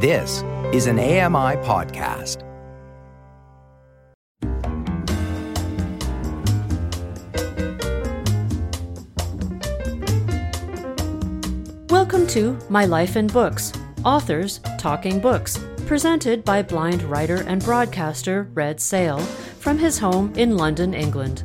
This is an AMI podcast. Welcome to My Life in Books Authors Talking Books, presented by blind writer and broadcaster Red Szell from his home in London, England.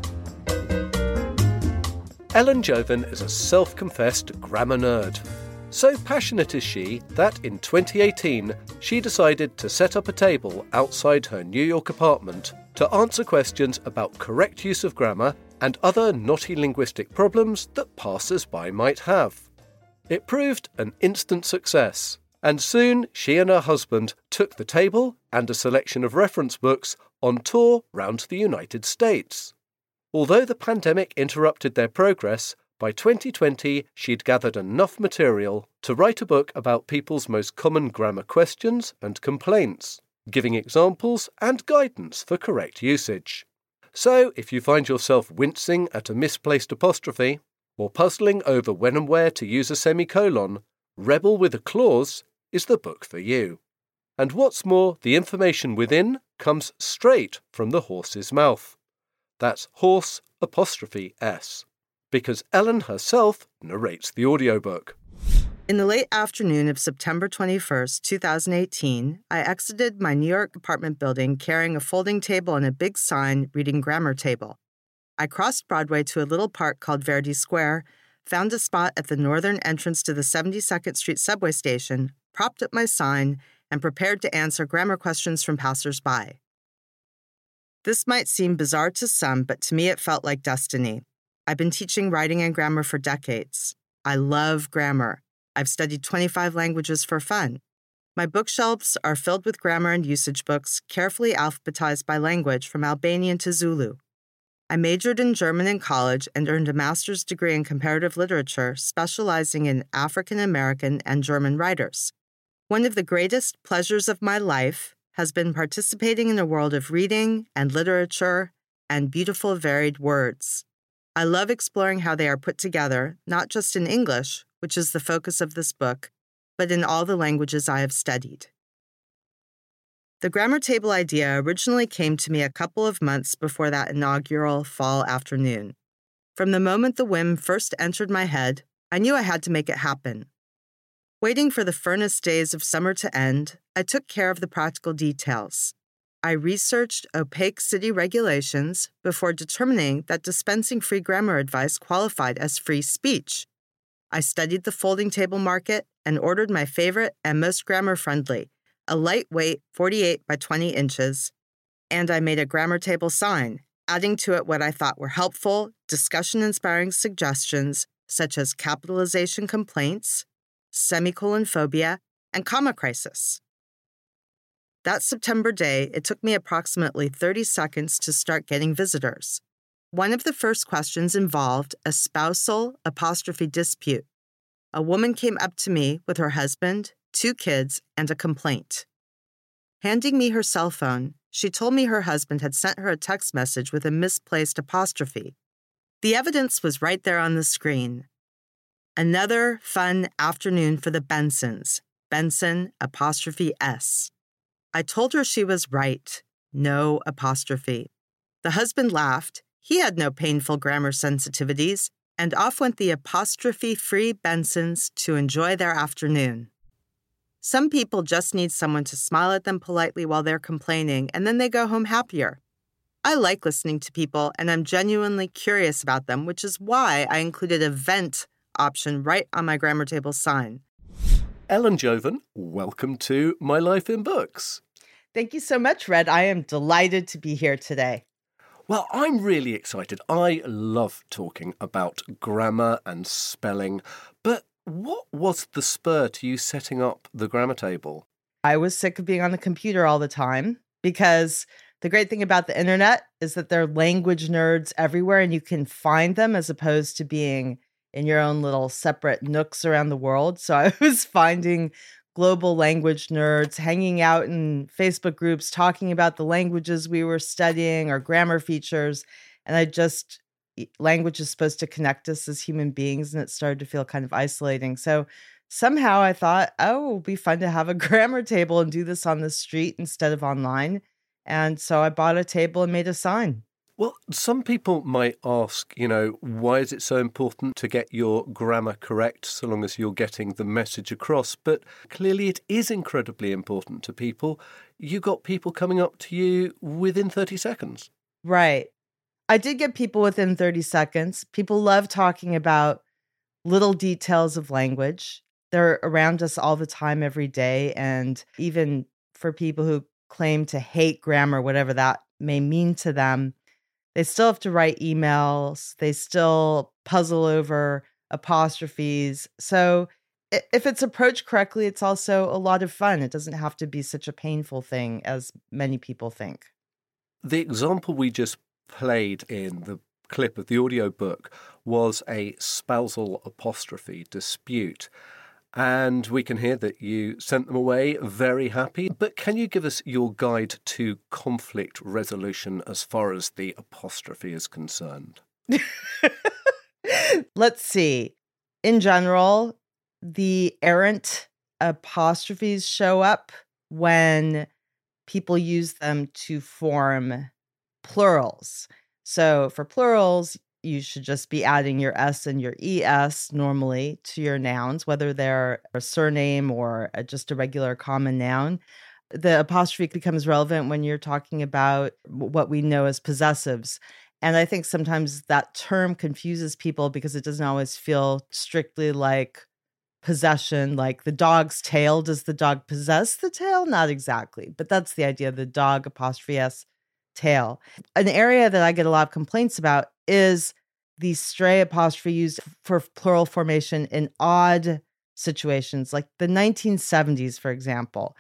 Ellen Jovin is a self confessed grammar nerd. So passionate is she that in 2018 she decided to set up a table outside her New York apartment to answer questions about correct use of grammar and other knotty linguistic problems that passers by might have. It proved an instant success, and soon she and her husband took the table and a selection of reference books on tour round the United States. Although the pandemic interrupted their progress, by 2020 she'd gathered enough material to write a book about people's most common grammar questions and complaints, giving examples and guidance for correct usage. So, if you find yourself wincing at a misplaced apostrophe, or puzzling over when and where to use a semicolon, Rebel with a Clause is the book for you. And what's more, the information within comes straight from the horse's mouth. That's horse apostrophe S, because Ellen herself narrates the audiobook. In the late afternoon of September 21st, 2018, I exited my New York apartment building carrying a folding table and a big sign reading Grammar Table. I crossed Broadway to a little park called Verdi Square, found a spot at the northern entrance to the 72nd Street subway station, propped up my sign, and prepared to answer grammar questions from passersby. This might seem bizarre to some, but to me it felt like destiny. I've been teaching writing and grammar for decades. I love grammar. I've studied 25 languages for fun. My bookshelves are filled with grammar and usage books, carefully alphabetized by language from Albanian to Zulu. I majored in German in college and earned a master's degree in comparative literature, specializing in African American and German writers. One of the greatest pleasures of my life has been participating in a world of reading and literature and beautiful, varied words. I love exploring how they are put together, not just in English, which is the focus of this book, but in all the languages I have studied. The grammar table idea originally came to me a couple of months before that inaugural fall afternoon. From the moment the whim first entered my head, I knew I had to make it happen. Waiting for the furnace days of summer to end, I took care of the practical details. I researched opaque city regulations before determining that dispensing free grammar advice qualified as free speech. I studied the folding table market and ordered my favorite and most grammar friendly, a lightweight 48 by 20 inches, and I made a grammar table sign, adding to it what I thought were helpful, discussion inspiring suggestions such as capitalization complaints, semicolon phobia, and comma crisis. That September day, it took me approximately 30 seconds to start getting visitors. One of the first questions involved a spousal apostrophe dispute. A woman came up to me with her husband, two kids, and a complaint. Handing me her cell phone, she told me her husband had sent her a text message with a misplaced apostrophe. The evidence was right there on the screen. Another fun afternoon for the Bensons. Benson apostrophe S. I told her she was right. No apostrophe. The husband laughed. He had no painful grammar sensitivities, and off went the apostrophe free Bensons to enjoy their afternoon. Some people just need someone to smile at them politely while they're complaining, and then they go home happier. I like listening to people, and I'm genuinely curious about them, which is why I included a vent option right on my grammar table sign. Ellen Jovin, welcome to My Life in Books. Thank you so much, Red. I am delighted to be here today. Well, I'm really excited. I love talking about grammar and spelling, but what was the spur to you setting up the grammar table? I was sick of being on the computer all the time because the great thing about the internet is that there are language nerds everywhere and you can find them as opposed to being in your own little separate nooks around the world. So I was finding global language nerds hanging out in Facebook groups talking about the languages we were studying or grammar features. And I just language is supposed to connect us as human beings and it started to feel kind of isolating so somehow I thought, oh, it would be fun to have a grammar table and do this on the street instead of online. And so I bought a table and made a sign. Well, some people might ask, you know, why is it so important to get your grammar correct so long as you're getting the message across? But clearly it is incredibly important to people. You got people coming up to you within 30 seconds. Right. I did get people within 30 seconds. People love talking about little details of language. They're around us all the time, every day. And even for people who claim to hate grammar, whatever that may mean to them, they still have to write emails. They still puzzle over apostrophes. So if it's approached correctly, it's also a lot of fun. It doesn't have to be such a painful thing as many people think. The example we just played in the clip of the audiobook was a spousal apostrophe dispute. And we can hear that you sent them away very happy. But can you give us your guide to conflict resolution as far as the apostrophe is concerned? Let's see. In general, the errant apostrophes show up when people use them to form plurals. So for plurals, you should just be adding your S and your ES normally to your nouns, whether they're a surname or a, just a regular common noun. The apostrophe becomes relevant when you're talking about what we know as possessives. And I think sometimes that term confuses people because it doesn't always feel strictly like possession, like the dog's tail. Does the dog possess the tail? Not exactly, but that's the idea the dog apostrophe S tail. An area that I get a lot of complaints about is the stray apostrophe used for plural formation in odd situations, like the 1970s, for example.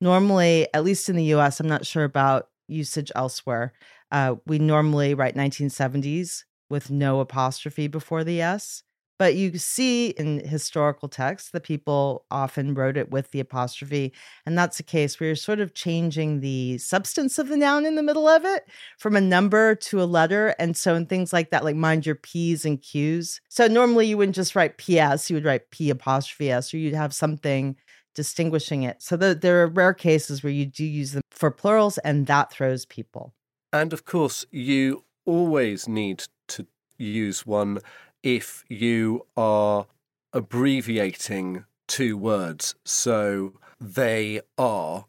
Normally, at least in the US, I'm not sure about usage elsewhere. Uh, we normally write 1970s with no apostrophe before the S. But you see in historical texts that people often wrote it with the apostrophe. And that's a case where you're sort of changing the substance of the noun in the middle of it from a number to a letter. And so in things like that, like mind your P's and Q's. So normally you wouldn't just write PS, you would write P apostrophe S, or you'd have something distinguishing it. So the, there are rare cases where you do use them for plurals, and that throws people. And of course, you always need to use one if you are abbreviating two words. So they are,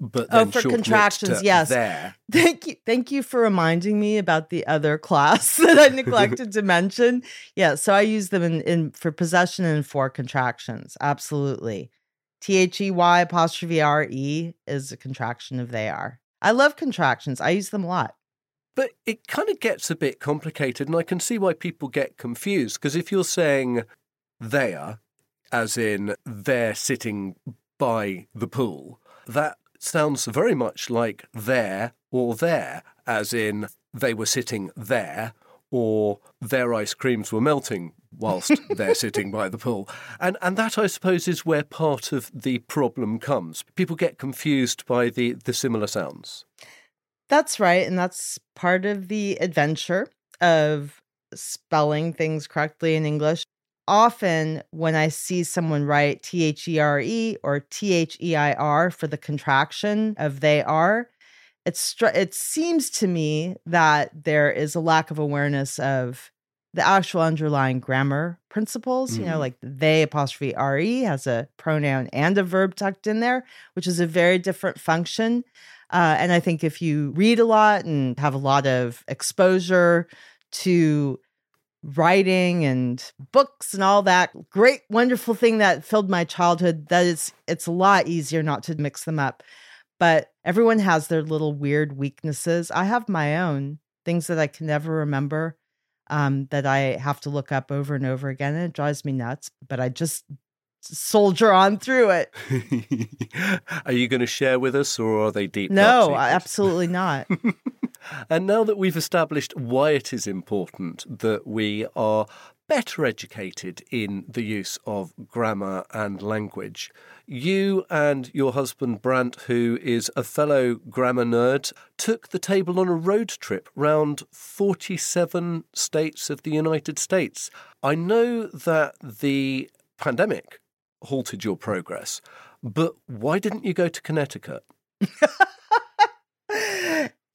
but oh, for contractions, yes. There. Thank you, thank you for reminding me about the other class that I neglected to mention. Yeah, so I use them in, in for possession and for contractions. Absolutely. T H E Y apostrophe R E is a contraction of they are. I love contractions. I use them a lot. But it kind of gets a bit complicated, and I can see why people get confused. Because if you're saying they are, as in they're sitting by the pool, that sounds very much like there or there, as in they were sitting there or their ice creams were melting whilst they're sitting by the pool. And and that I suppose is where part of the problem comes. People get confused by the, the similar sounds. That's right. And that's part of the adventure of spelling things correctly in English. Often, when I see someone write T H E R E or T H E I R for the contraction of they are, it's, it seems to me that there is a lack of awareness of the actual underlying grammar principles. Mm-hmm. You know, mm-hmm. like they apostrophe re has a pronoun and a verb tucked in there, which is a very different function. Uh, and I think if you read a lot and have a lot of exposure to writing and books and all that great wonderful thing that filled my childhood that is it's a lot easier not to mix them up. But everyone has their little weird weaknesses. I have my own things that i can never remember um, that i have to look up over and over again and it drives me nuts but i just soldier on through it. are you going to share with us or are they deep? No, absolutely not. and now that we've established why it is important that we are better educated in the use of grammar and language, you and your husband Brandt, who is a fellow grammar nerd, took the table on a road trip round 47 states of the United States. I know that the pandemic halted your progress. But why didn't you go to Connecticut?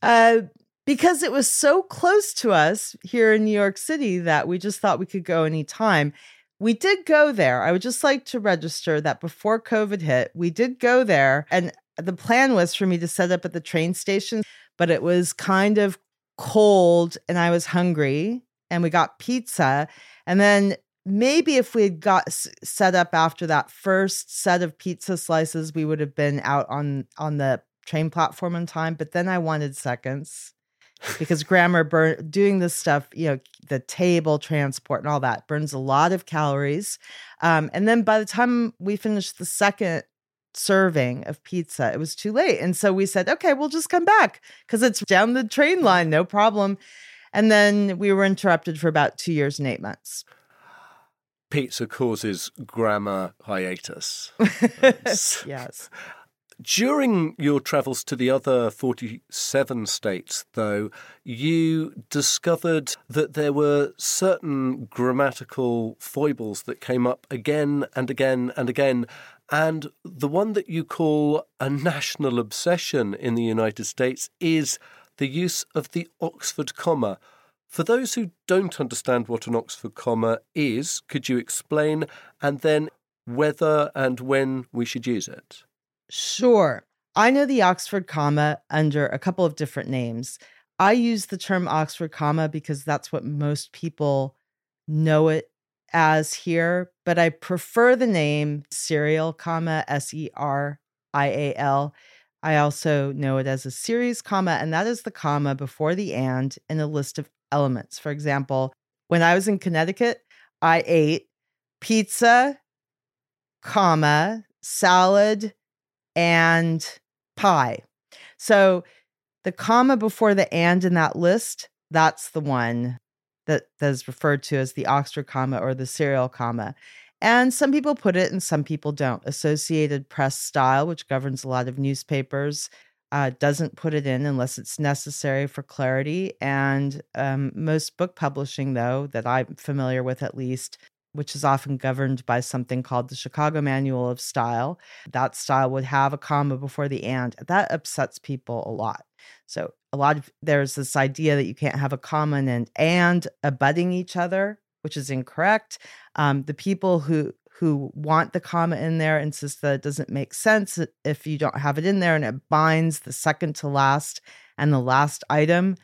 uh, because it was so close to us here in New York City that we just thought we could go anytime. We did go there. I would just like to register that before COVID hit, we did go there. And the plan was for me to set up at the train station, but it was kind of cold and I was hungry and we got pizza. And then maybe if we had got set up after that first set of pizza slices, we would have been out on on the train platform in time. But then I wanted seconds because grammar burn doing this stuff, you know, the table transport and all that burns a lot of calories. Um, and then by the time we finished the second serving of pizza, it was too late. And so we said, okay, we'll just come back because it's down the train line, no problem. And then we were interrupted for about two years and eight months. Pizza causes grammar hiatus. yes. During your travels to the other 47 states, though, you discovered that there were certain grammatical foibles that came up again and again and again. And the one that you call a national obsession in the United States is the use of the Oxford comma. For those who don't understand what an Oxford comma is, could you explain and then whether and when we should use it? Sure. I know the Oxford comma under a couple of different names. I use the term Oxford comma because that's what most people know it as here, but I prefer the name serial comma, S E R I A L. I also know it as a series comma, and that is the comma before the and in a list of elements. For example, when I was in Connecticut, I ate pizza, comma, salad, and pie. So the comma before the and in that list, that's the one that, that is referred to as the Oxford comma or the serial comma. And some people put it and some people don't. Associated Press style, which governs a lot of newspapers, uh, doesn't put it in unless it's necessary for clarity. And um, most book publishing, though, that I'm familiar with at least, which is often governed by something called the Chicago Manual of Style. That style would have a comma before the and. That upsets people a lot. So a lot of there's this idea that you can't have a comma and and abutting each other, which is incorrect. Um, the people who who want the comma in there insist that it doesn't make sense if you don't have it in there and it binds the second to last and the last item,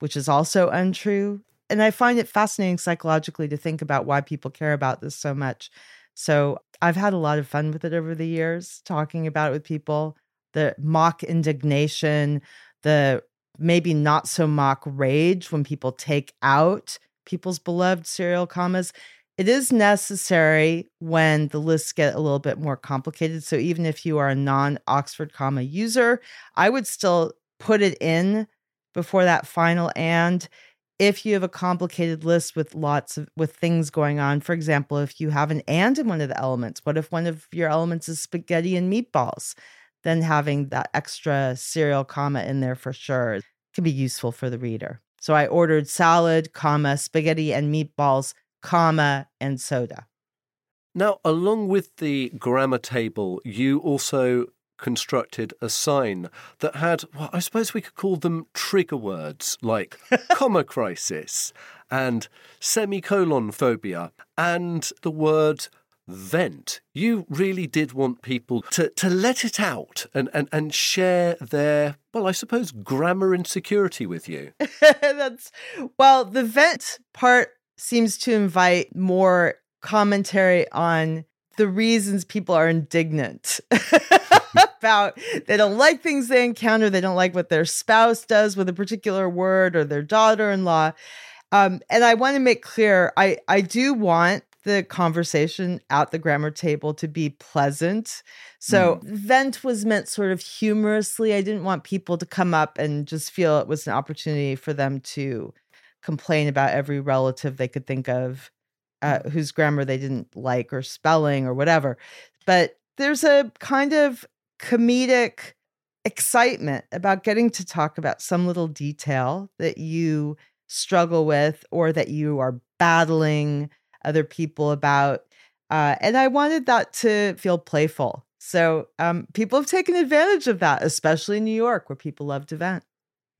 which is also untrue and I find it fascinating psychologically to think about why people care about this so much. So I've had a lot of fun with it over the years, talking about it with people. The mock indignation, the maybe not so mock rage when people take out people's beloved serial commas. It is necessary when the lists get a little bit more complicated. So even if you are a non Oxford comma user, I would still put it in before that final and if you have a complicated list with lots of with things going on for example if you have an and in one of the elements what if one of your elements is spaghetti and meatballs then having that extra serial comma in there for sure can be useful for the reader so i ordered salad comma spaghetti and meatballs comma and soda now along with the grammar table you also constructed a sign that had, well, I suppose we could call them trigger words like comma crisis and semicolon phobia and the word vent. You really did want people to, to let it out and, and, and share their, well, I suppose, grammar insecurity with you. That's, well, the vent part seems to invite more commentary on the reasons people are indignant about they don't like things they encounter they don't like what their spouse does with a particular word or their daughter-in-law. Um, and i want to make clear i i do want the conversation at the grammar table to be pleasant. So mm. vent was meant sort of humorously. I didn't want people to come up and just feel it was an opportunity for them to complain about every relative they could think of uh, whose grammar they didn't like or spelling or whatever. But there's a kind of comedic excitement about getting to talk about some little detail that you struggle with or that you are battling other people about. Uh, and I wanted that to feel playful. So um, people have taken advantage of that, especially in New York, where people love to vent.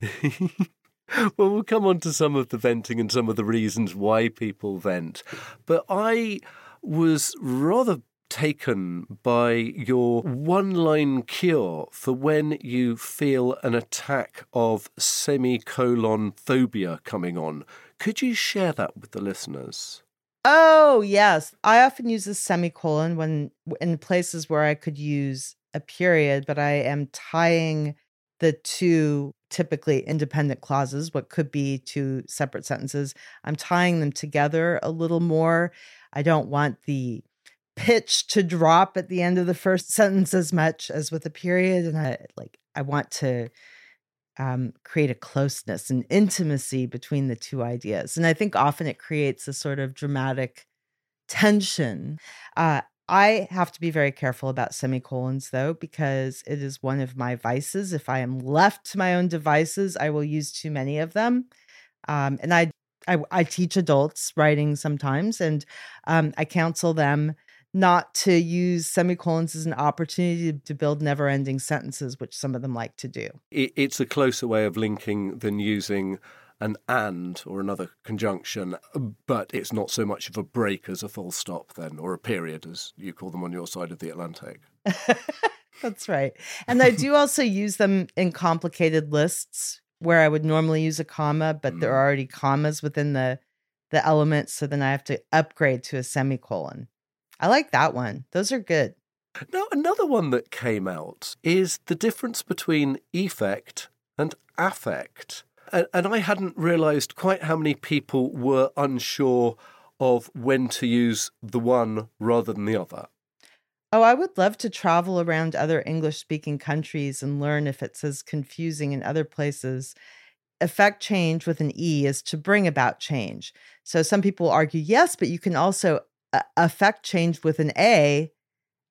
well, we'll come on to some of the venting and some of the reasons why people vent. But I was rather taken by your one line cure for when you feel an attack of semicolon phobia coming on. Could you share that with the listeners? Oh, yes. I often use a semicolon when in places where I could use a period, but I am tying the two typically independent clauses, what could be two separate sentences. I'm tying them together a little more. I don't want the pitch to drop at the end of the first sentence as much as with a period and I like I want to um, create a closeness and intimacy between the two ideas. And I think often it creates a sort of dramatic tension. Uh, I have to be very careful about semicolons, though, because it is one of my vices. If I am left to my own devices, I will use too many of them. Um, and I, I, I, teach adults writing sometimes, and um, I counsel them not to use semicolons as an opportunity to build never ending sentences, which some of them like to do. It's a closer way of linking than using an and or another conjunction, but it's not so much of a break as a full stop, then, or a period, as you call them on your side of the Atlantic. That's right. And I do also use them in complicated lists where I would normally use a comma, but mm. there are already commas within the the elements, so then I have to upgrade to a semicolon. I like that one. Those are good. Now, another one that came out is the difference between effect and affect. And, I hadn't realised quite how many people were unsure of when to use the one rather than the other. Oh, I would love to travel around other English speaking countries and learn if it's as confusing in other places. Effect change with an E is to bring about change. So some people argue, yes, but you can also uh, affect change with an A.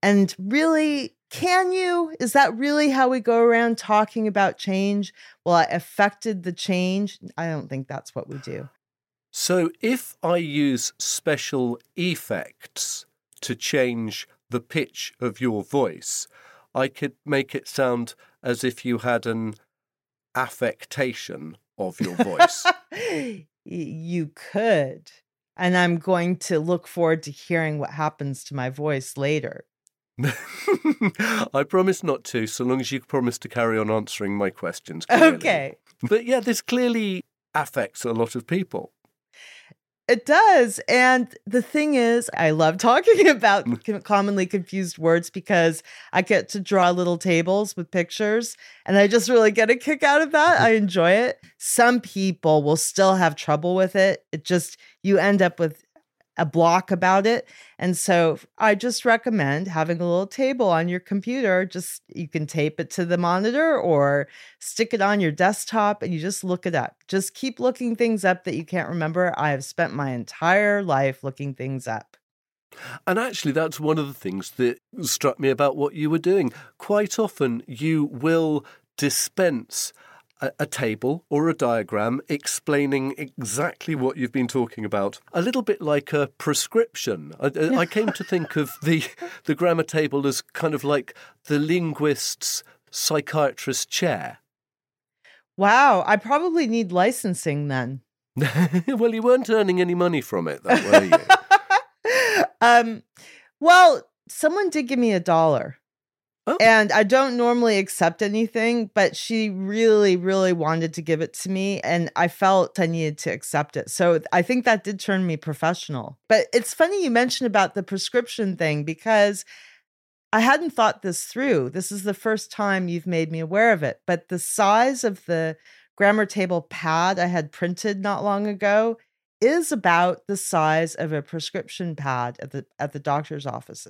And really, can you? Is that really how we go around talking about change? Well, I affected the change. I don't think that's what we do. So if I use special effects to change the pitch of your voice, I could make it sound as if you had an affectation of your voice. you could. And I'm going to look forward to hearing what happens to my voice later. I promise not to, so long as you promise to carry on answering my questions. Clearly. Okay. But yeah, this clearly affects a lot of people. It does. And the thing is, I love talking about mm. commonly confused words because I get to draw little tables with pictures and I just really get a kick out of that. I enjoy it. Some people will still have trouble with it. It just, you end up with a block about it. And so I just recommend having a little table on your computer. Just you can tape it to the monitor or stick it on your desktop and you just look it up. Just keep looking things up that you can't remember. I have spent my entire life looking things up. And actually, that's one of the things that struck me about what you were doing. Quite often, you will dispense a, a table or a diagram explaining exactly what you've been talking about, a little bit like a prescription. I, I came to think of the the grammar table as kind of like the linguist's psychiatrist chair. Wow, I probably need licensing then. well, you weren't earning any money from it, though, were you? um, well, someone did give me a dollar. Oh. And I don't normally accept anything, but she really, really wanted to give it to me. And I felt I needed to accept it. So I think that did turn me professional. But it's funny you mentioned about the prescription thing because I hadn't thought this through. This is the first time you've made me aware of it. But the size of the grammar table pad I had printed not long ago is about the size of a prescription pad at the at the doctor's office.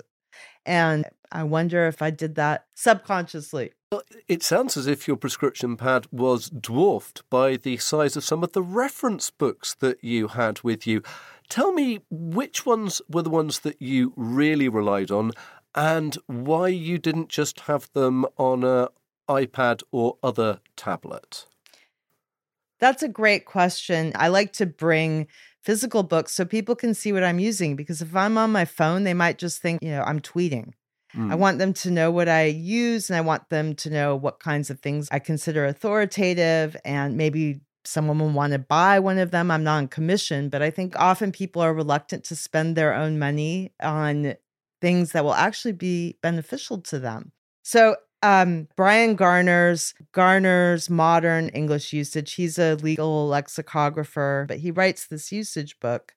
And I wonder if I did that subconsciously. Well, it sounds as if your prescription pad was dwarfed by the size of some of the reference books that you had with you. Tell me which ones were the ones that you really relied on and why you didn't just have them on a iPad or other tablet. That's a great question. I like to bring physical books so people can see what I'm using. Because if I'm on my phone, they might just think, you know, I'm tweeting. Mm. I want them to know what I use and I want them to know what kinds of things I consider authoritative and maybe someone will want to buy one of them. I'm not on commission, but I think often people are reluctant to spend their own money on things that will actually be beneficial to them. So um, Bryan Garner's Garner's modern English usage. He's a legal lexicographer, but he writes this usage book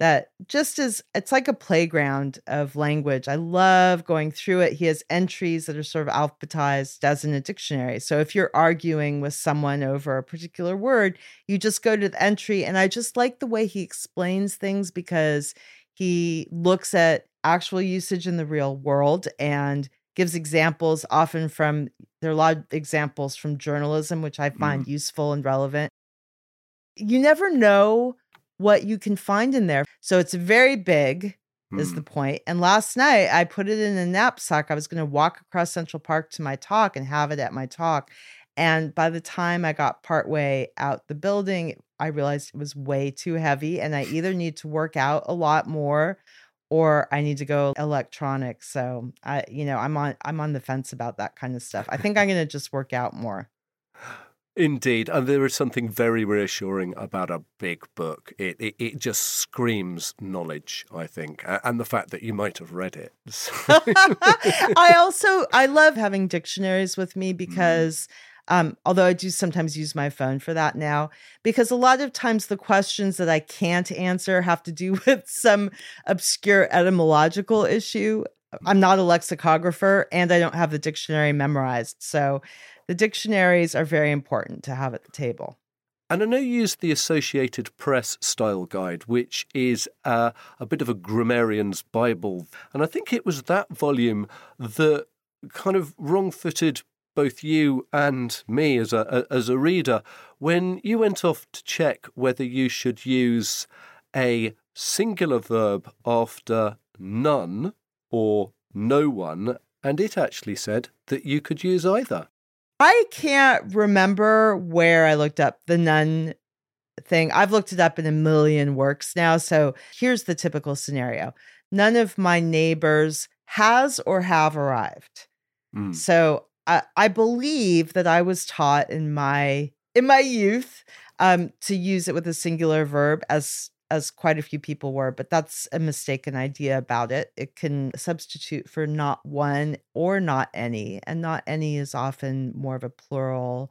that just is it's like a playground of language. I love going through it. He has entries that are sort of alphabetized as in a dictionary. So if you're arguing with someone over a particular word, you just go to the entry and I just like the way he explains things because he looks at actual usage in the real world and gives examples often from there are a lot of examples from journalism which i find mm. useful and relevant you never know what you can find in there so it's very big mm. is the mm. point and last night i put it in a knapsack i was going to walk across central park to my talk and have it at my talk and by the time i got partway out the building i realized it was way too heavy and i either need to work out a lot more or I need to go electronic. So I, you know, I'm on I'm on the fence about that kind of stuff. I think I'm going to just work out more. Indeed, and there is something very reassuring about a big book. It, it, it just screams knowledge, I think, and the fact that you might have read it. I also I love having dictionaries with me mm. because. Mm um, although I do sometimes use my phone for that now, because a lot of times the questions that I can't answer have to do with some obscure etymological issue. I'm not a lexicographer and I don't have the dictionary memorized. So the dictionaries are very important to have at the table. And I know you use the Associated Press style guide, which is uh, a bit of a grammarian's Bible. And I think it was that volume that kind of wrong footed both you and me as a, as a reader when you went off to check whether you should use a singular verb after none or no one, and it actually said that you could use either. I can't remember where I looked up the none thing. I've looked it up in a million works now. So here's the typical scenario none of my neighbors has or have arrived. Mm. So I, I believe that I was taught in my in my youth um, to use it with a singular verb as as quite a few people were, but that's a mistaken idea about it. It can substitute for not one or not any, and not any is often more of a plural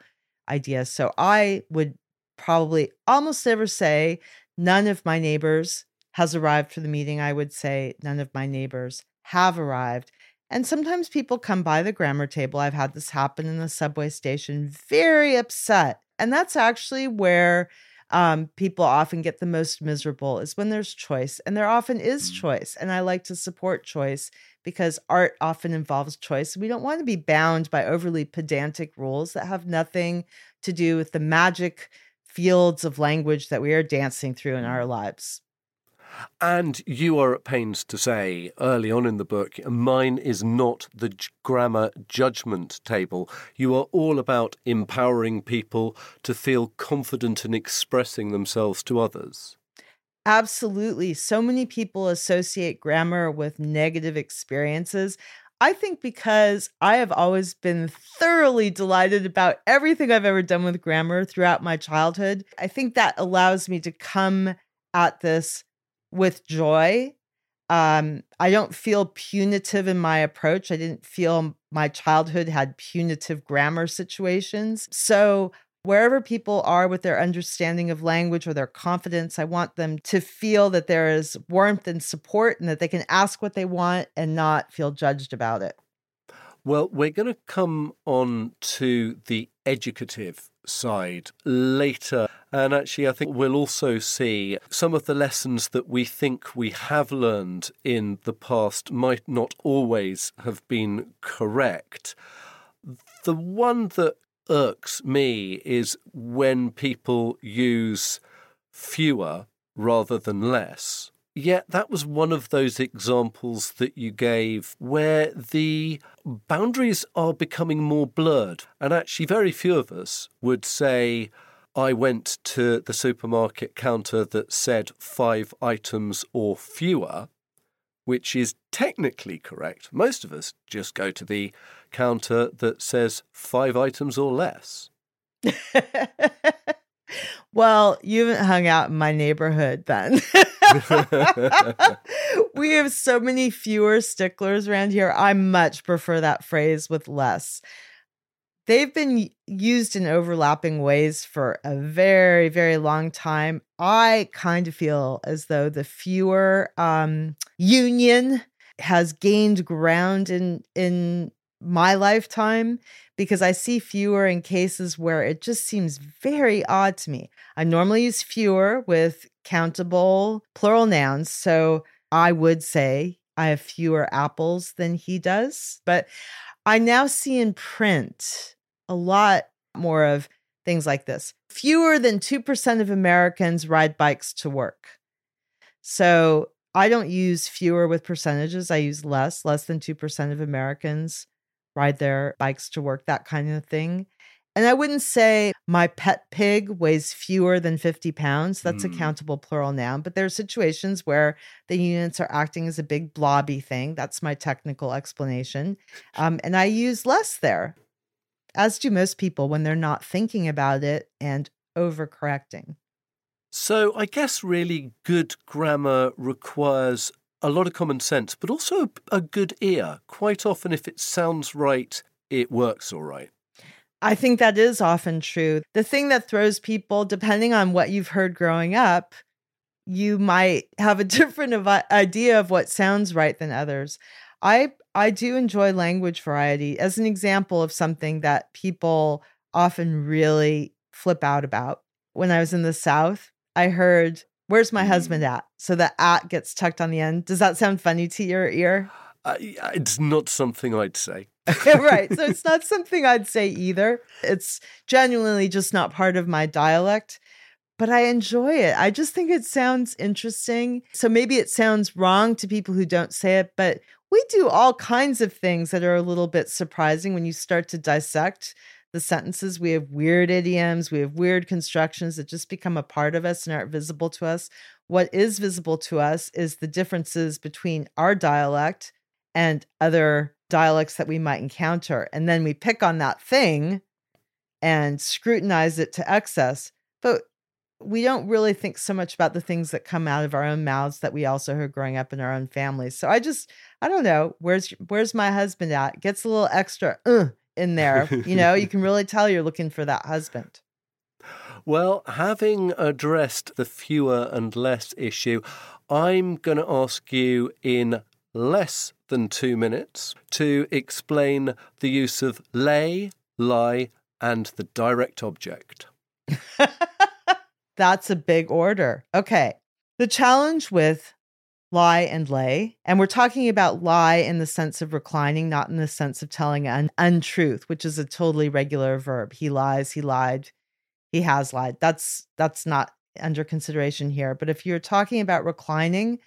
idea. So I would probably almost never say none of my neighbors has arrived for the meeting. I would say none of my neighbors have arrived. And sometimes people come by the grammar table. I've had this happen in the subway station, very upset. And that's actually where um, people often get the most miserable is when there's choice. And there often is mm. choice. And I like to support choice because art often involves choice. We don't want to be bound by overly pedantic rules that have nothing to do with the magic fields of language that we are dancing through in our lives. And you are at pains to say early on in the book, mine is not the grammar judgment table. You are all about empowering people to feel confident in expressing themselves to others. Absolutely. So many people associate grammar with negative experiences. I think because I have always been thoroughly delighted about everything I've ever done with grammar throughout my childhood, I think that allows me to come at this with joy. Um, I don't feel punitive in my approach. I didn't feel my childhood had punitive grammar situations. So, wherever people are with their understanding of language or their confidence, I want them to feel that there is warmth and support and that they can ask what they want and not feel judged about it. Well, we're going to come on to the educative side later. And actually, I think we'll also see some of the lessons that we think we have learned in the past might not always have been correct. The one that irks me is when people use fewer rather than less. Yet that was one of those examples that you gave where the boundaries are becoming more blurred. And actually, very few of us would say, I went to the supermarket counter that said five items or fewer, which is technically correct. Most of us just go to the counter that says five items or less. well, you haven't hung out in my neighborhood then. we have so many fewer sticklers around here. I much prefer that phrase with less. They've been used in overlapping ways for a very, very long time. I kind of feel as though the fewer um, union has gained ground in in my lifetime because I see fewer in cases where it just seems very odd to me. I normally use fewer with countable plural nouns. So I would say I have fewer apples than he does. But I now see in print a lot more of things like this. Fewer than 2% of Americans ride bikes to work. So I don't use fewer with percentages. I use less. Less than 2% of Americans ride their bikes to work, that kind of thing. And I wouldn't say my pet pig weighs fewer than 50 pounds. That's mm. a countable plural noun. But there are situations where the units are acting as a big blobby thing. That's my technical explanation. Um, and I use less there, as do most people when they're not thinking about it and overcorrecting. So I guess really good grammar requires a lot of common sense, but also a, a good ear. Quite often, if it sounds right, it works all right. I think that is often true. The thing that throws people, depending on what you've heard growing up, you might have a different idea of what sounds right than others. I I do enjoy language variety as an example of something that people often really flip out about. When I was in the South, I heard Where's my husband mm. at? So the at gets tucked on the end. Does that sound funny to your ear? Uh, it's not something I'd say. right. So it's not something I'd say either. It's genuinely just not part of my dialect, but I enjoy it. I just think it sounds interesting. So maybe it sounds wrong to people who don't say it, but we do all kinds of things that are a little bit surprising when you start to dissect the sentences. We have weird idioms, we have weird constructions that just become a part of us and aren't visible to us. What is visible to us is the differences between our dialect and other dialects that we might encounter. And then we pick on that thing and scrutinize it to excess. But we don't really think so much about the things that come out of our own mouths that we also heard growing up in our own families. So I just, I don't know, where's where's my husband at? Gets a little extra uh, in there. You know, you can really tell you're looking for that husband. Well, having addressed the fewer and less issue, I'm going to ask you in less than two minutes to explain the use of lay, lie, and the direct object. That's a big order. Okay. The challenge with lie and lay. And we're talking about lie in the sense of reclining, not in the sense of telling an untruth, which is a totally regular verb. He lies, he lied, he has lied. That's that's not under consideration here. But if you're talking about reclining,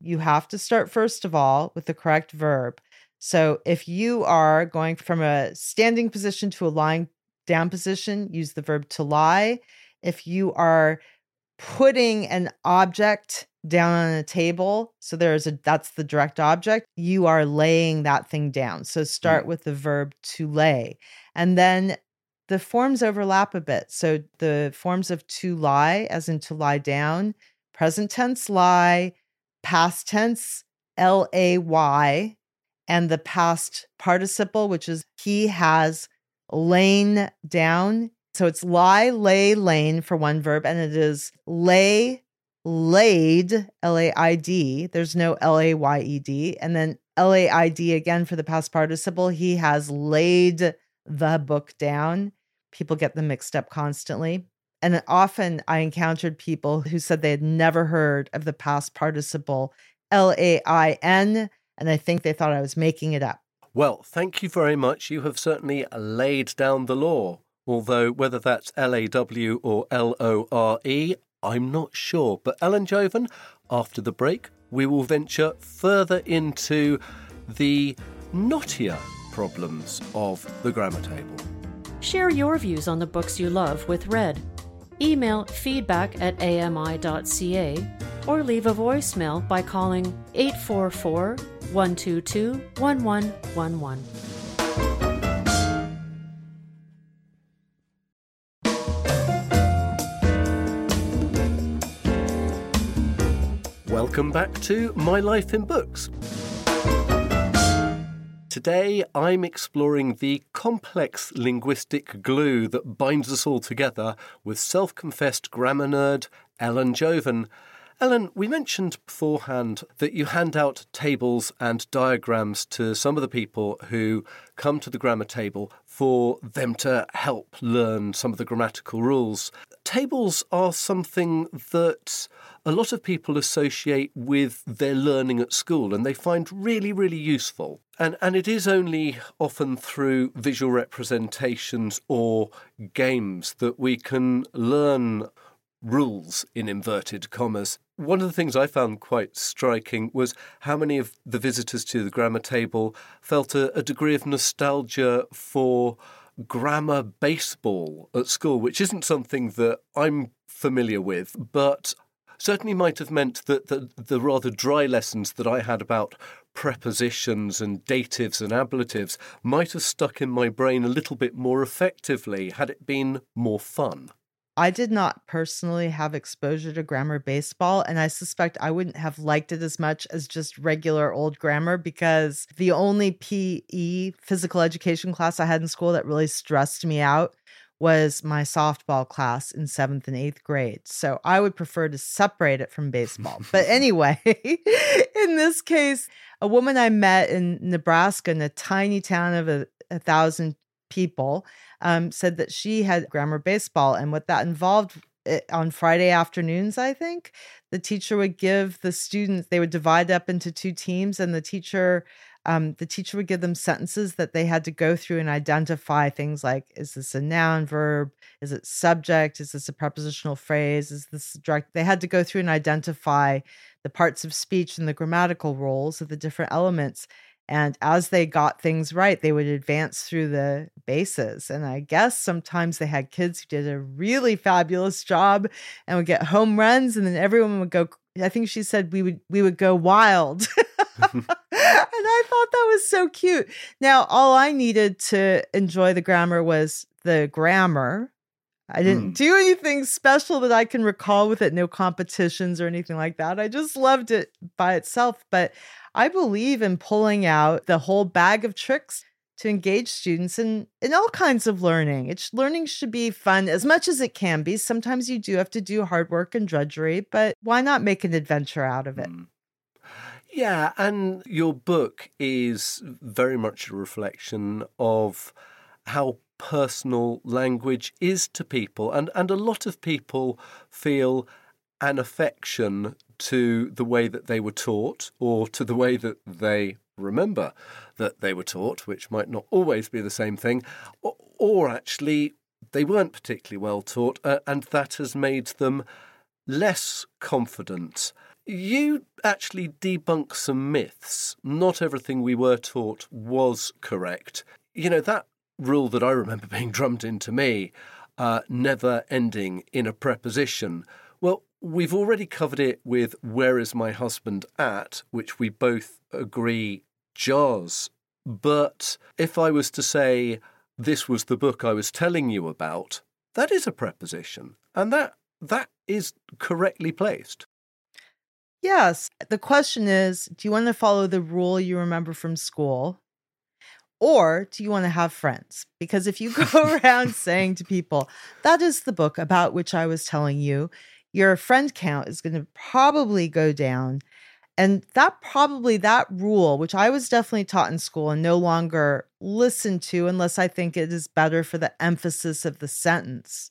you have to start first of all with the correct verb. So if you are going from a standing position to a lying down position, use the verb to lie. If you are putting an object down on a table so there's a that's the direct object you are laying that thing down so start mm. with the verb to lay and then the forms overlap a bit so the forms of to lie as in to lie down present tense lie past tense l a y and the past participle which is he has lain down so it's lie, lay, lain for one verb, and it is lay, laid, L A I D. There's no L A Y E D. And then L A I D again for the past participle. He has laid the book down. People get them mixed up constantly. And often I encountered people who said they had never heard of the past participle L A I N. And I think they thought I was making it up. Well, thank you very much. You have certainly laid down the law although whether that's L A W or L O R E, I'm not sure. But Ellen Jovin, after the break, we will venture further into the knottier problems of the grammar table. Share your views on the books you love with Red. email feedback at ami.ca, or leave a voicemail by calling 844 122 1111. Welcome back to My Life in Books. Today I'm exploring the complex linguistic glue that binds us all together with self confessed grammar nerd Ellen Jovin. Ellen, we mentioned beforehand that you hand out tables and diagrams to some of the people who come to the grammar table for them to help learn some of the grammatical rules. Tables are something that a lot of people associate with their learning at school and they find really, really useful. And, and it is only often through visual representations or games that we can learn rules in inverted commas. One of the things I found quite striking was how many of the visitors to the grammar table felt a, a degree of nostalgia for grammar baseball at school, which isn't something that I'm familiar with, but certainly might have meant that the, the rather dry lessons that I had about prepositions and datives and ablatives might have stuck in my brain a little bit more effectively had it been more fun. I did not personally have exposure to grammar baseball, and I suspect I wouldn't have liked it as much as just regular old grammar because the only PE physical education class I had in school that really stressed me out was my softball class in seventh and eighth grade. So I would prefer to separate it from baseball. but anyway, in this case, a woman I met in Nebraska in a tiny town of a, a thousand people um, said that she had grammar baseball and what that involved it, eh, on Friday afternoons, I think, the teacher would give the students, they would divide up into two teams, and the teacher um, the teacher would give them sentences that they had to go through and identify things like is this a noun verb? Is it subject? Is this a prepositional phrase? Is this direct they had to go through and identify the parts of speech and the grammatical roles of the different elements and as they got things right they would advance through the bases and i guess sometimes they had kids who did a really fabulous job and would get home runs and then everyone would go i think she said we would we would go wild and I thought that was so cute. Now, all I needed to enjoy the grammar was the grammar. I didn't mm. do anything special that I can recall with it, no competitions or anything like that. I just loved it by itself. But I believe in pulling out the whole bag of tricks to engage students in, in all kinds of learning. It's learning should be fun as much as it can be. Sometimes you do have to do hard work and drudgery, but why not make an adventure out of it? Mm. Yeah, and your book is very much a reflection of how personal language is to people. And, and a lot of people feel an affection to the way that they were taught or to the way that they remember that they were taught, which might not always be the same thing, or, or actually they weren't particularly well taught, uh, and that has made them less confident you actually debunk some myths. Not everything we were taught was correct. You know, that rule that I remember being drummed into me, uh, never ending in a preposition, well, we've already covered it with Where is my husband at, which we both agree jars. But if I was to say, this was the book I was telling you about, that is a preposition. And that that is correctly placed. Yes. The question is do you want to follow the rule you remember from school? Or do you want to have friends? Because if you go around saying to people, that is the book about which I was telling you, your friend count is going to probably go down. And that probably, that rule, which I was definitely taught in school and no longer listened to unless I think it is better for the emphasis of the sentence,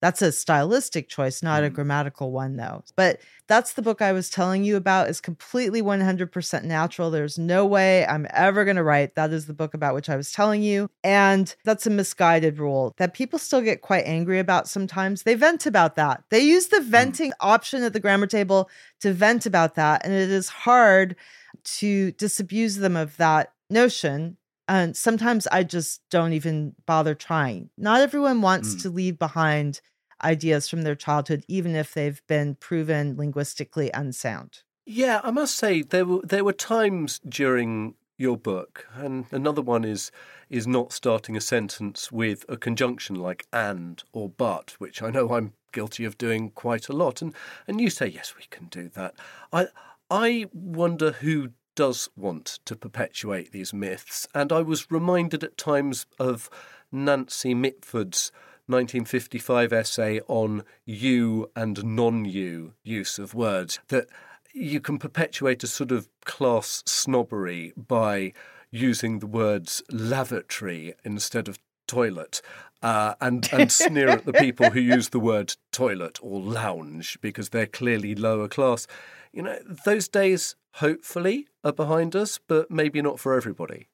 that's a stylistic choice, not a mm. grammatical one, though. But that's the book I was telling you about. is completely 100% natural. There's no way I'm ever going to write. That is the book about which I was telling you. And that's a misguided rule that people still get quite angry about sometimes. They vent about that. They use the mm. venting option at the grammar table to vent about that. And it is hard to disabuse them of that notion and sometimes I just don't even bother trying. Not everyone wants mm. to leave behind ideas from their childhood, even if they've been proven linguistically unsound. Yeah, I must say there were there were times during your book, and another one is is not starting a sentence with a conjunction like and or but, which I know I'm guilty of doing quite a lot. And and you say yes, we can do that. I I wonder who does want to perpetuate these myths, and I was reminded at times of Nancy Mitford's 1955 essay on U and non U use of words that you can perpetuate a sort of class snobbery by using the words lavatory instead of toilet uh, and, and sneer at the people who use the word toilet or lounge because they're clearly lower class. You know, those days hopefully are behind us, but maybe not for everybody.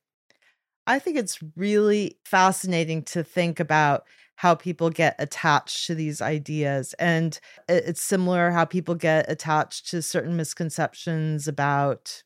I think it's really fascinating to think about how people get attached to these ideas. And it's similar how people get attached to certain misconceptions about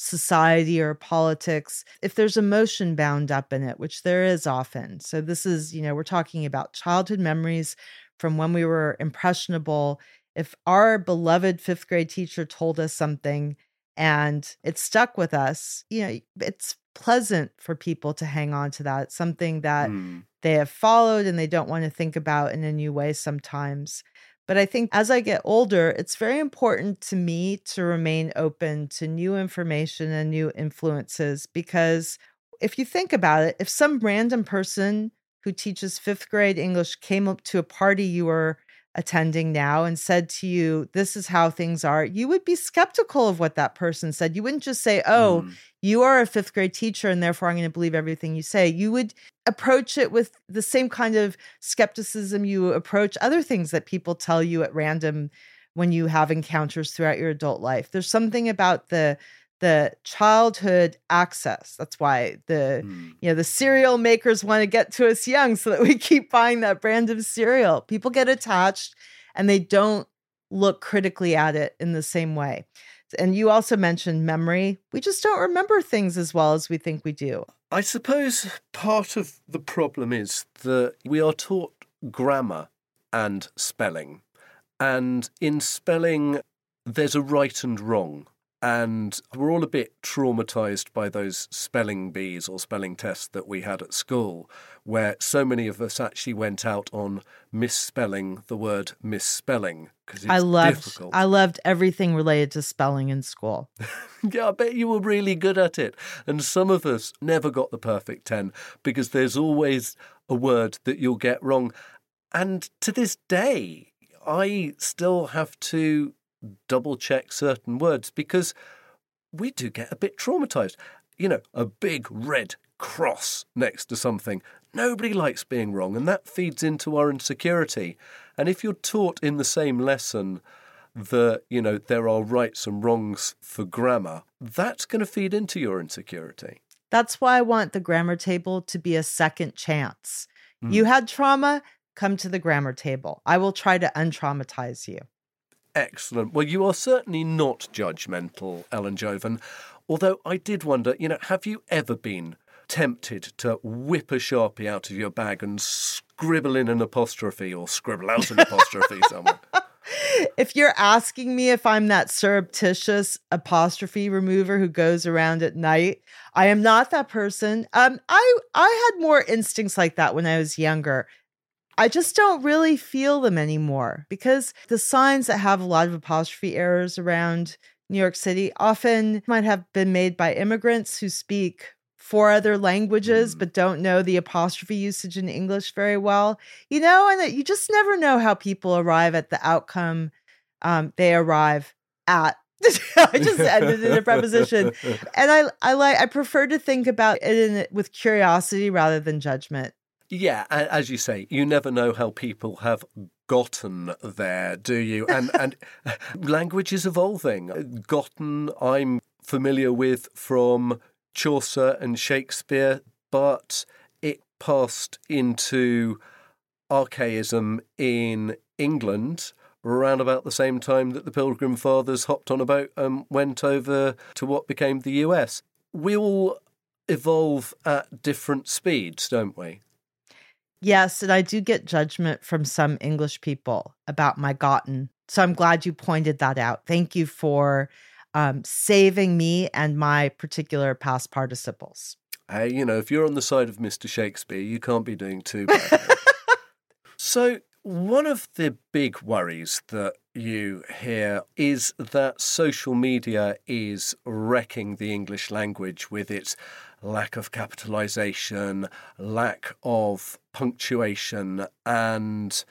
society or politics if there's emotion bound up in it which there is often so this is you know we're talking about childhood memories from when we were impressionable if our beloved 5th grade teacher told us something and it stuck with us you know it's pleasant for people to hang on to that. It's something that mm. they have followed and they don't want to think about in a new way sometimes. But I think as I get older, it's very important to me to remain open to new information and new influences because if you think about it, if some random person who teaches fifth grade English came up to a party you were attending now and said to you, This is how things are, you would be skeptical of what that person said. You wouldn't just say, Oh, mm. you are a fifth grade teacher and therefore I'm going to believe everything you say. You would approach it with the same kind of skepticism you approach other things that people tell you at random when you have encounters throughout your adult life. There's something about the the childhood access. That's why the mm. you know the cereal makers want to get to us young so that we keep buying that brand of cereal. People get attached and they don't look critically at it in the same way. And you also mentioned memory. We just don't remember things as well as we think we do. I suppose part of the problem is that we are taught grammar and spelling. And in spelling, there's a right and wrong and we're all a bit traumatized by those spelling bees or spelling tests that we had at school, where so many of us actually went out on misspelling the word misspelling because I loved, difficult. I loved everything related to spelling in school. yeah, I bet you were really good at it. And some of us never got the perfect 10 because there's always a word that you'll get wrong. And to this day, I still have to double check certain words because we do get a bit traumatized. You know, a big red cross next to something. Nobody likes being wrong, and that feeds into our insecurity. And if you're taught in the same lesson that, you know, there are rights and wrongs for grammar, that's going to feed into your insecurity. That's why I want the grammar table to be a second chance. Mm. You had trauma, come to the grammar table. I will try to untraumatize you. Excellent. Well, you are certainly not judgmental, Ellen Jovin. Although I did wonder, you know, have you ever been tempted to whip a sharpie out of your bag and scribble in an apostrophe or scribble out an apostrophe somewhere? If you're asking me if I'm that surreptitious apostrophe remover who goes around at night, I am not that person. Um, I I had more instincts like that when I was younger. I just don't really feel them anymore because the signs that have a lot of apostrophe errors around New York City often might have been made by immigrants who speak four other languages mm. but don't know the apostrophe usage in English very well. You know, and that you just never know how people arrive at the outcome um, they arrive at. I just ended in a preposition, and I I like I prefer to think about it in, with curiosity rather than judgment. Yeah, as you say, you never know how people have gotten there, do you? And and uh, language is evolving. Gotten, I'm familiar with from Chaucer and Shakespeare, but it passed into archaism in England around about the same time that the Pilgrim Fathers hopped on a boat and went over to what became the US. We all evolve at different speeds, don't we? Yes, and I do get judgment from some English people about my gotten. So I'm glad you pointed that out. Thank you for um, saving me and my particular past participles. Hey, you know, if you're on the side of Mr. Shakespeare, you can't be doing too bad. so, one of the big worries that you hear is that social media is wrecking the English language with its lack of capitalization, lack of punctuation, and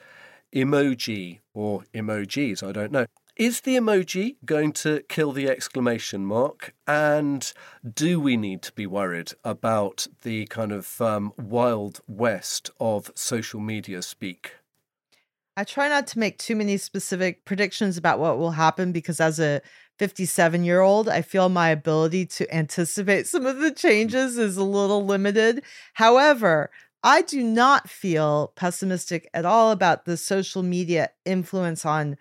emoji or emojis, I don't know. Is the emoji going to kill the exclamation mark? And do we need to be worried about the kind of um, wild west of social media speak? I try not to make too many specific predictions about what will happen because as a 57 year old, I feel my ability to anticipate some of the changes is a little limited. However, I do not feel pessimistic at all about the social media influence on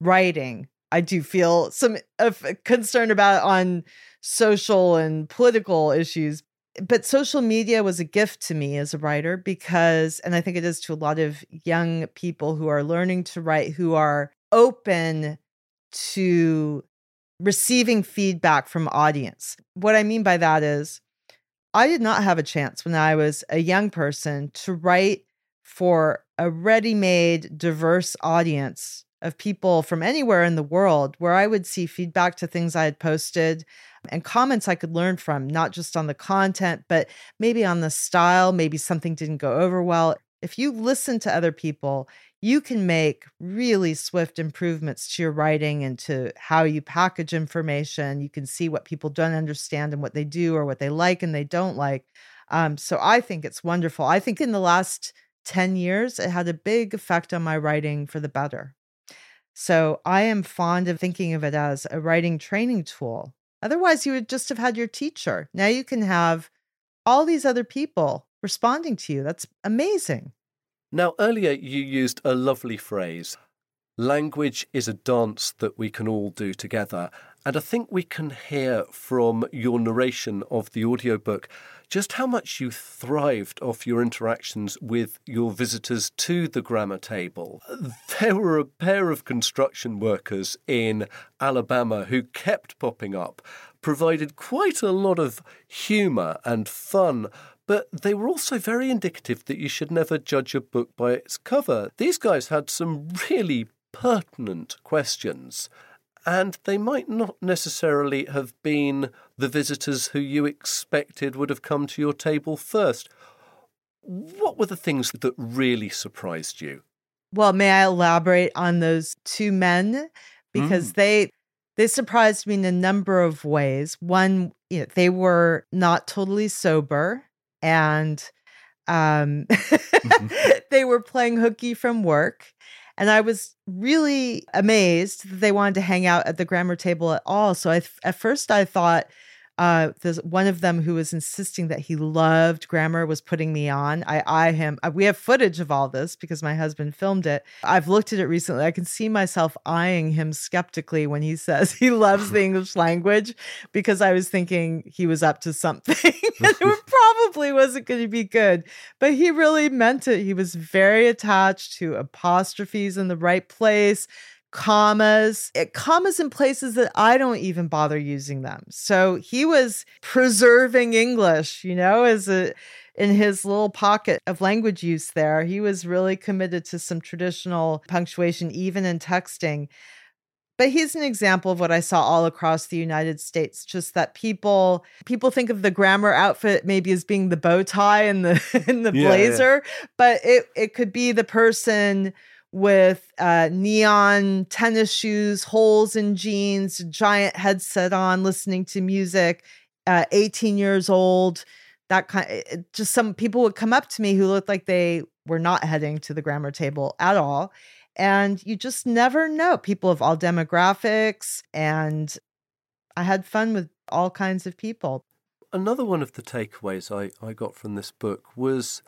writing. I do feel some of uh, concern about on social and political issues. But social media was a gift to me as a writer because, and I think it is to a lot of young people who are learning to write, who are open to receiving feedback from audience. What I mean by that is I did not have a chance when I was a young person to write for a ready-made diverse audience of people from anywhere in the world where I would see feedback to things I had posted and comments I could learn from, not just on the content, but maybe on the style, maybe something didn't go over well. If you listen to other people, you can make really swift improvements to your writing and to how you package information. You can see what people don't understand and what they do or what they like and they don't like. Um, so I think it's wonderful. I think in the last 10 years, it had a big effect on my writing for the better. So I am fond of thinking of it as a writing training tool. Otherwise, you would just have had your teacher. Now you can have all these other people responding to you. That's amazing. Now, earlier you used a lovely phrase language is a dance that we can all do together. And I think we can hear from your narration of the audiobook just how much you thrived off your interactions with your visitors to the grammar table. There were a pair of construction workers in Alabama who kept popping up, provided quite a lot of humour and fun but they were also very indicative that you should never judge a book by its cover. These guys had some really pertinent questions, and they might not necessarily have been the visitors who you expected would have come to your table first. What were the things that really surprised you? Well, may I elaborate on those two men because mm. they they surprised me in a number of ways. One, you know, they were not totally sober and um, mm-hmm. they were playing hooky from work. And I was really amazed that they wanted to hang out at the grammar table at all. So I, at first I thought uh, there's one of them who was insisting that he loved grammar was putting me on. I eye him. Uh, we have footage of all this because my husband filmed it. I've looked at it recently. I can see myself eyeing him skeptically when he says he loves the English language because I was thinking he was up to something and it probably wasn't going to be good. But he really meant it. He was very attached to apostrophes in the right place commas, it, eh, commas in places that I don't even bother using them. So he was preserving English, you know, as a in his little pocket of language use there. He was really committed to some traditional punctuation, even in texting. But he's an example of what I saw all across the United States. Just that people people think of the grammar outfit maybe as being the bow tie and the and the yeah, blazer, yeah. but it it could be the person with uh, neon tennis shoes, holes in jeans, giant headset on, listening to music, uh, 18 years old. That kind of, just some people would come up to me who looked like they were not heading to the grammar table at all. And you just never know. People of all demographics. And I had fun with all kinds of people. Another one of the takeaways I, I got from this book was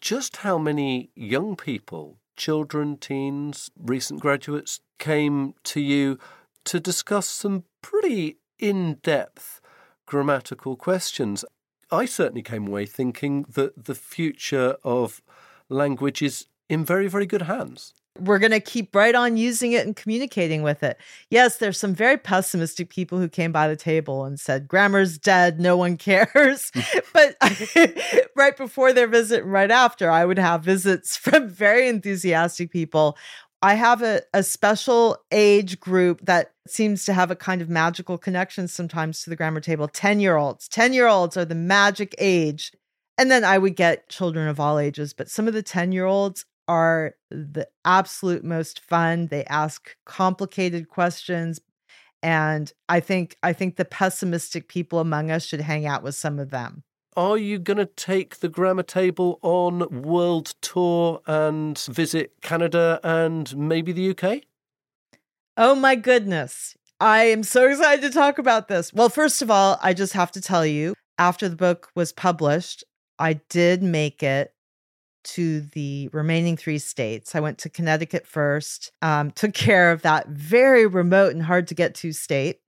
just how many young people children, teens, recent graduates came to you to discuss some pretty in depth grammatical questions. I certainly came away thinking that the future of language is in very, very good hands we're going to keep right on using it and communicating with it. Yes, there's some very pessimistic people who came by the table and said, grammar's dead, no one cares. but right before their visit and right after, I would have visits from very enthusiastic people. I have a, a special age group that seems to have a kind of magical connection sometimes to the grammar table 10 year olds. 10 year olds are the magic age. And then I would get children of all ages, but some of the 10 year olds, are the absolute most fun. They ask complicated questions and I think I think the pessimistic people among us should hang out with some of them. Are you going to take the grammar table on world tour and visit Canada and maybe the UK? Oh my goodness. I am so excited to talk about this. Well, first of all, I just have to tell you, after the book was published, I did make it to the remaining three states. I went to Connecticut first, um, took care of that very remote and hard to get to state.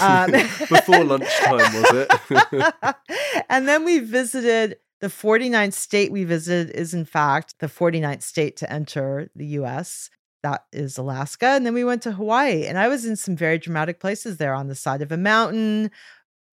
Um, Before lunchtime, was it? and then we visited the 49th state we visited, is in fact the 49th state to enter the US. That is Alaska. And then we went to Hawaii. And I was in some very dramatic places there on the side of a mountain,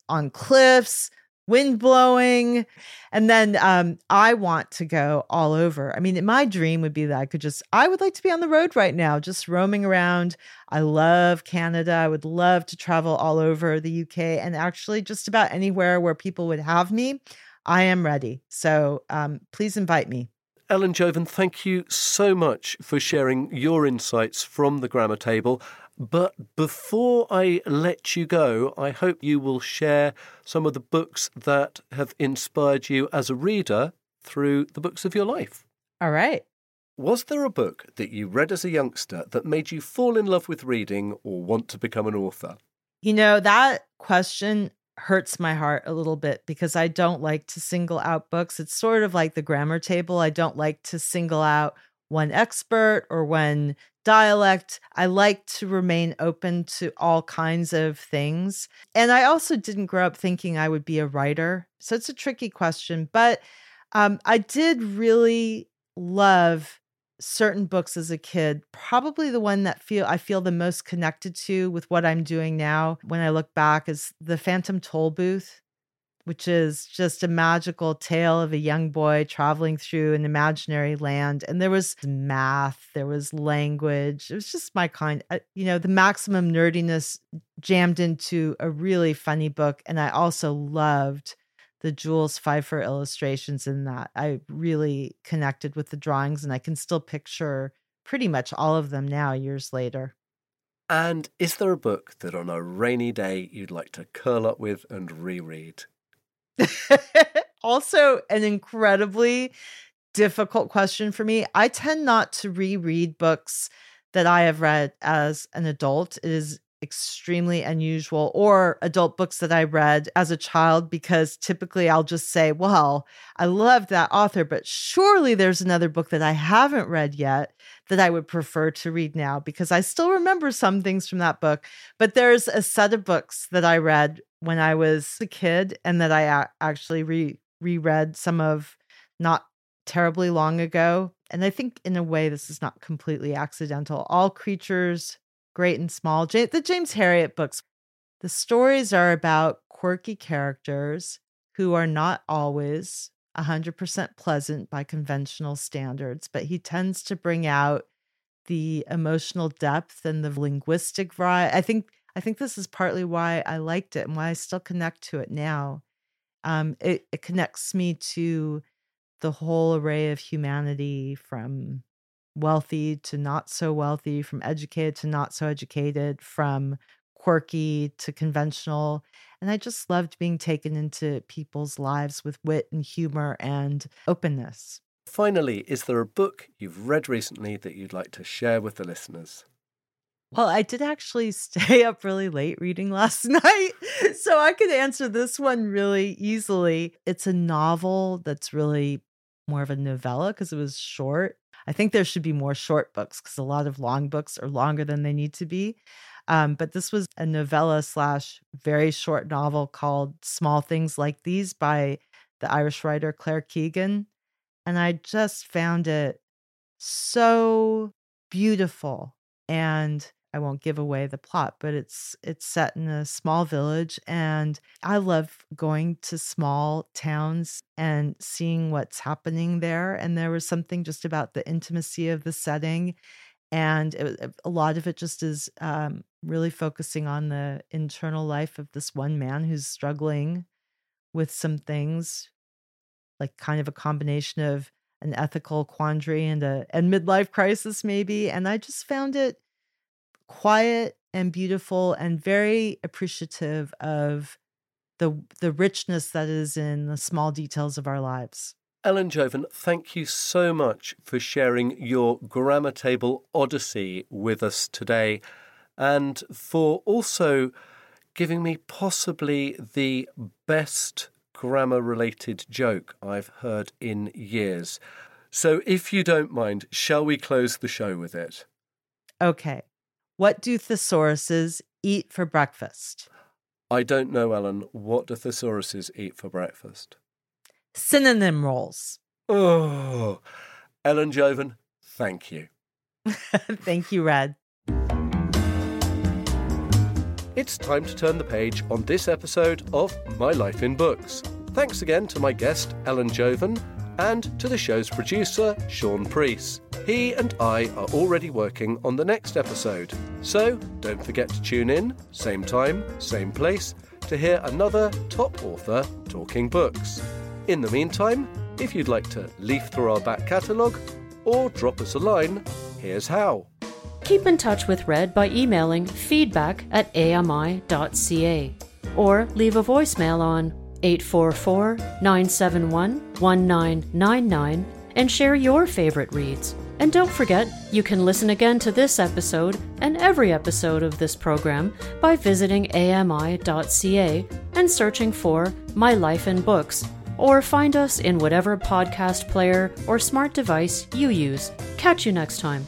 on cliffs, wind blowing. And then um, I want to go all over. I mean, my dream would be that I could just, I would like to be on the road right now, just roaming around. I love Canada. I would love to travel all over the UK and actually just about anywhere where people would have me. I am ready. So um, please invite me. Ellen Jovin, thank you so much for sharing your insights from the grammar table. But before I let you go, I hope you will share some of the books that have inspired you as a reader through the books of your life. All right. Was there a book that you read as a youngster that made you fall in love with reading or want to become an author? You know, that question hurts my heart a little bit because I don't like to single out books. It's sort of like the grammar table. I don't like to single out one expert or one dialect. I like to remain open to all kinds of things. And I also didn't grow up thinking I would be a writer. So it's a tricky question. But um, I did really love certain books as a kid probably the one that feel i feel the most connected to with what i'm doing now when i look back is the phantom toll booth which is just a magical tale of a young boy traveling through an imaginary land. And there was math, there was language. It was just my kind, uh, you know, the maximum nerdiness jammed into a really funny book. And I also loved the Jules Feiffer illustrations in that. I really connected with the drawings and I can still picture pretty much all of them now, years later. And is there a book that on a rainy day you'd like to curl up with and reread? also, an incredibly difficult question for me. I tend not to reread books that I have read as an adult. It is extremely unusual, or adult books that I read as a child, because typically I'll just say, Well, I love that author, but surely there's another book that I haven't read yet that I would prefer to read now because I still remember some things from that book. But there's a set of books that I read when I was a kid and that I a- actually re- reread some of not terribly long ago. And I think in a way this is not completely accidental. All creatures, great and small. J- the James Herriot books. The stories are about quirky characters who are not always 100% pleasant by conventional standards, but he tends to bring out the emotional depth and the linguistic variety. I think I think this is partly why I liked it and why I still connect to it now. Um, it, it connects me to the whole array of humanity from wealthy to not so wealthy, from educated to not so educated, from quirky to conventional. And I just loved being taken into people's lives with wit and humor and openness. Finally, is there a book you've read recently that you'd like to share with the listeners? Well, I did actually stay up really late reading last night, so I could answer this one really easily. It's a novel that's really more of a novella because it was short. I think there should be more short books because a lot of long books are longer than they need to be. Um, but this was a novella slash very short novel called Small Things Like These by the Irish writer Claire Keegan. And I just found it so beautiful. And I won't give away the plot, but it's it's set in a small village and I love going to small towns and seeing what's happening there and there was something just about the intimacy of the setting and it, a lot of it just is um, really focusing on the internal life of this one man who's struggling with some things like kind of a combination of an ethical quandary and a and midlife crisis maybe and i just found it quiet and beautiful and very appreciative of the the richness that is in the small details of our lives. Ellen Jovin, thank you so much for sharing your grammar table odyssey with us today and for also giving me possibly the best grammar related joke I've heard in years. So, if you don't mind, shall we close the show with it? Okay. What do thesauruses eat for breakfast? I don't know, Ellen. What do thesauruses eat for breakfast? Synonym rolls. Oh, Ellen Jovin, thank you. thank you, Red. It's time to turn the page on this episode of My Life in Books. Thanks again to my guest, Ellen Jovin, and to the show's producer, Sean Priest. He and I are already working on the next episode, so don't forget to tune in, same time, same place, to hear another top author talking books. In the meantime, if you'd like to leaf through our back catalogue or drop us a line, here's how. Keep in touch with Red by emailing feedback at ami.ca or leave a voicemail on 844 971 1999 and share your favorite reads. And don't forget, you can listen again to this episode and every episode of this program by visiting ami.ca and searching for My Life in Books, or find us in whatever podcast player or smart device you use. Catch you next time.